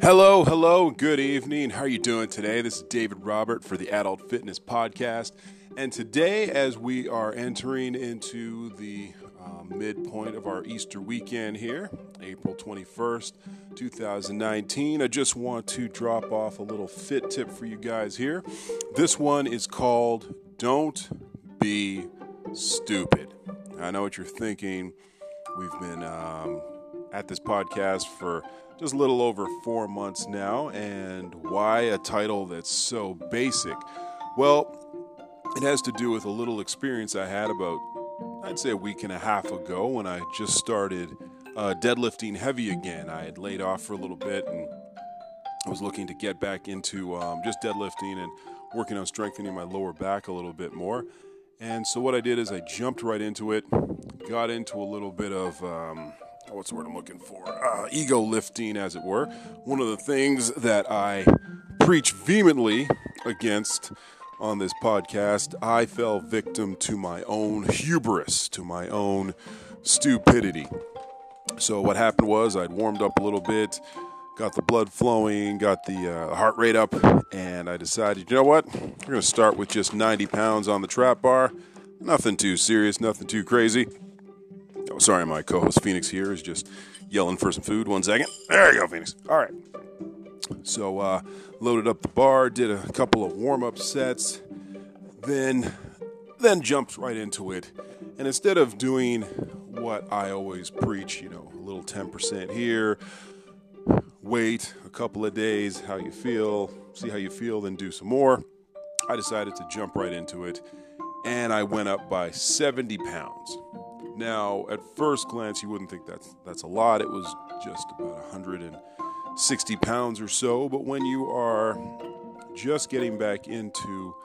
Hello, hello, good evening. How are you doing today? This is David Robert for the Adult Fitness Podcast. And today, as we are entering into the um, midpoint of our Easter weekend here, April 21st, 2019, I just want to drop off a little fit tip for you guys here. This one is called Don't Be Stupid. I know what you're thinking. We've been um, at this podcast for just a little over four months now. And why a title that's so basic? Well, it has to do with a little experience I had about, I'd say, a week and a half ago when I just started uh, deadlifting heavy again. I had laid off for a little bit and I was looking to get back into um, just deadlifting and working on strengthening my lower back a little bit more. And so what I did is I jumped right into it, got into a little bit of um, what's the word I'm looking for? Uh, ego lifting, as it were. One of the things that I preach vehemently against on this podcast, I fell victim to my own hubris, to my own stupidity. So, what happened was I'd warmed up a little bit, got the blood flowing, got the uh, heart rate up, and I decided, you know what? We're going to start with just 90 pounds on the trap bar. Nothing too serious, nothing too crazy. Sorry, my co host Phoenix here is just yelling for some food. One second. There you go, Phoenix. All right. So, uh, loaded up the bar, did a couple of warm up sets, then, then jumped right into it. And instead of doing what I always preach, you know, a little 10% here, wait a couple of days, how you feel, see how you feel, then do some more, I decided to jump right into it. And I went up by 70 pounds. Now, at first glance, you wouldn't think that's that's a lot. It was just about 160 pounds or so. But when you are just getting back into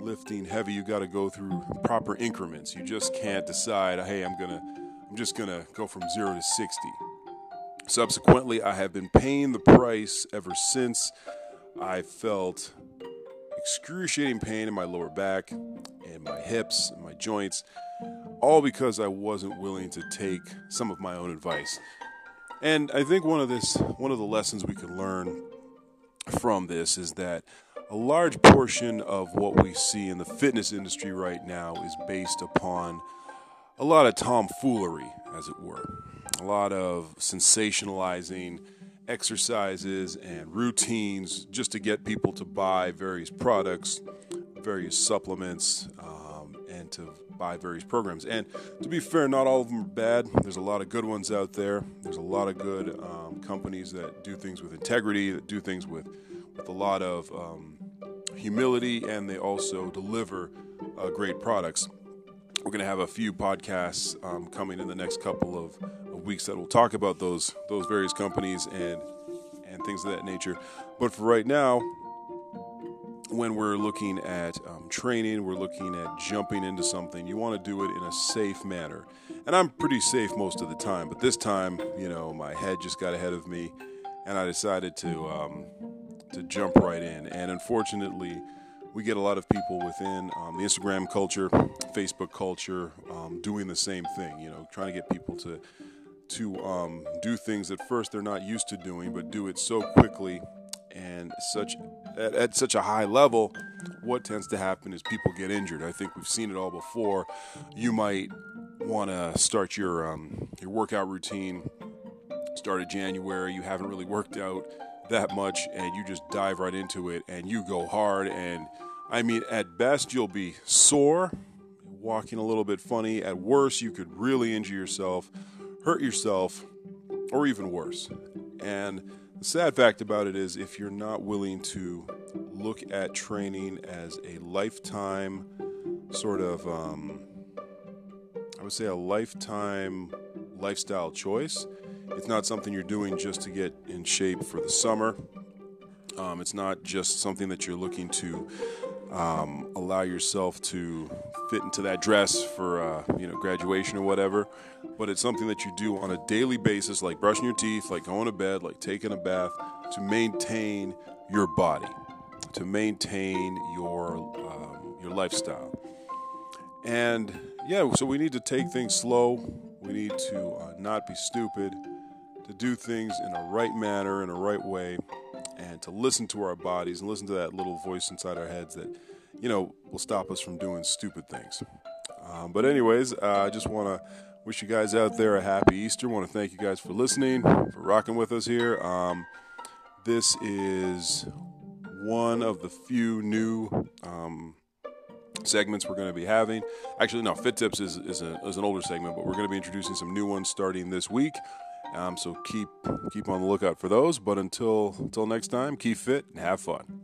lifting heavy, you got to go through proper increments. You just can't decide, hey, I'm gonna, I'm just gonna go from zero to 60. Subsequently, I have been paying the price ever since. I felt excruciating pain in my lower back and my hips and my joints all because I wasn't willing to take some of my own advice. And I think one of this one of the lessons we can learn from this is that a large portion of what we see in the fitness industry right now is based upon a lot of tomfoolery, as it were. A lot of sensationalizing exercises and routines just to get people to buy various products, various supplements, um, to buy various programs. And to be fair, not all of them are bad. There's a lot of good ones out there. There's a lot of good um, companies that do things with integrity, that do things with, with a lot of um, humility, and they also deliver uh, great products. We're going to have a few podcasts um, coming in the next couple of, of weeks that will talk about those those various companies and and things of that nature. But for right now, when we're looking at um, training, we're looking at jumping into something, you want to do it in a safe manner. And I'm pretty safe most of the time, but this time, you know, my head just got ahead of me, and I decided to um, to jump right in. And unfortunately, we get a lot of people within um, the Instagram culture, Facebook culture, um, doing the same thing. You know, trying to get people to to um, do things that first they're not used to doing, but do it so quickly and such at, at, such a high level, what tends to happen is people get injured. I think we've seen it all before. You might want to start your um, your workout routine. Start of January, you haven't really worked out that much, and you just dive right into it, and you go hard. And I mean, at best, you'll be sore, walking a little bit funny. At worst, you could really injure yourself, hurt yourself, or even worse. And sad fact about it is, if you're not willing to look at training as a lifetime sort of, um, I would say, a lifetime lifestyle choice, it's not something you're doing just to get in shape for the summer. Um, it's not just something that you're looking to um, allow yourself to fit into that dress for uh, you know graduation or whatever. But it's something that you do on a daily basis, like brushing your teeth, like going to bed, like taking a bath, to maintain your body, to maintain your um, your lifestyle. And yeah, so we need to take things slow. We need to uh, not be stupid. to do things in a right manner, in a right way, and to listen to our bodies and listen to that little voice inside our heads that, you know, will stop us from doing stupid things. Um, but, anyways, uh, I just want to wish you guys out there a happy Easter. want to thank you guys for listening, for rocking with us here. Um, this is one of the few new um, segments we're going to be having. Actually, no, Fit Tips is, is, a, is an older segment, but we're going to be introducing some new ones starting this week. Um, so keep keep on the lookout for those. But until until next time, keep fit and have fun.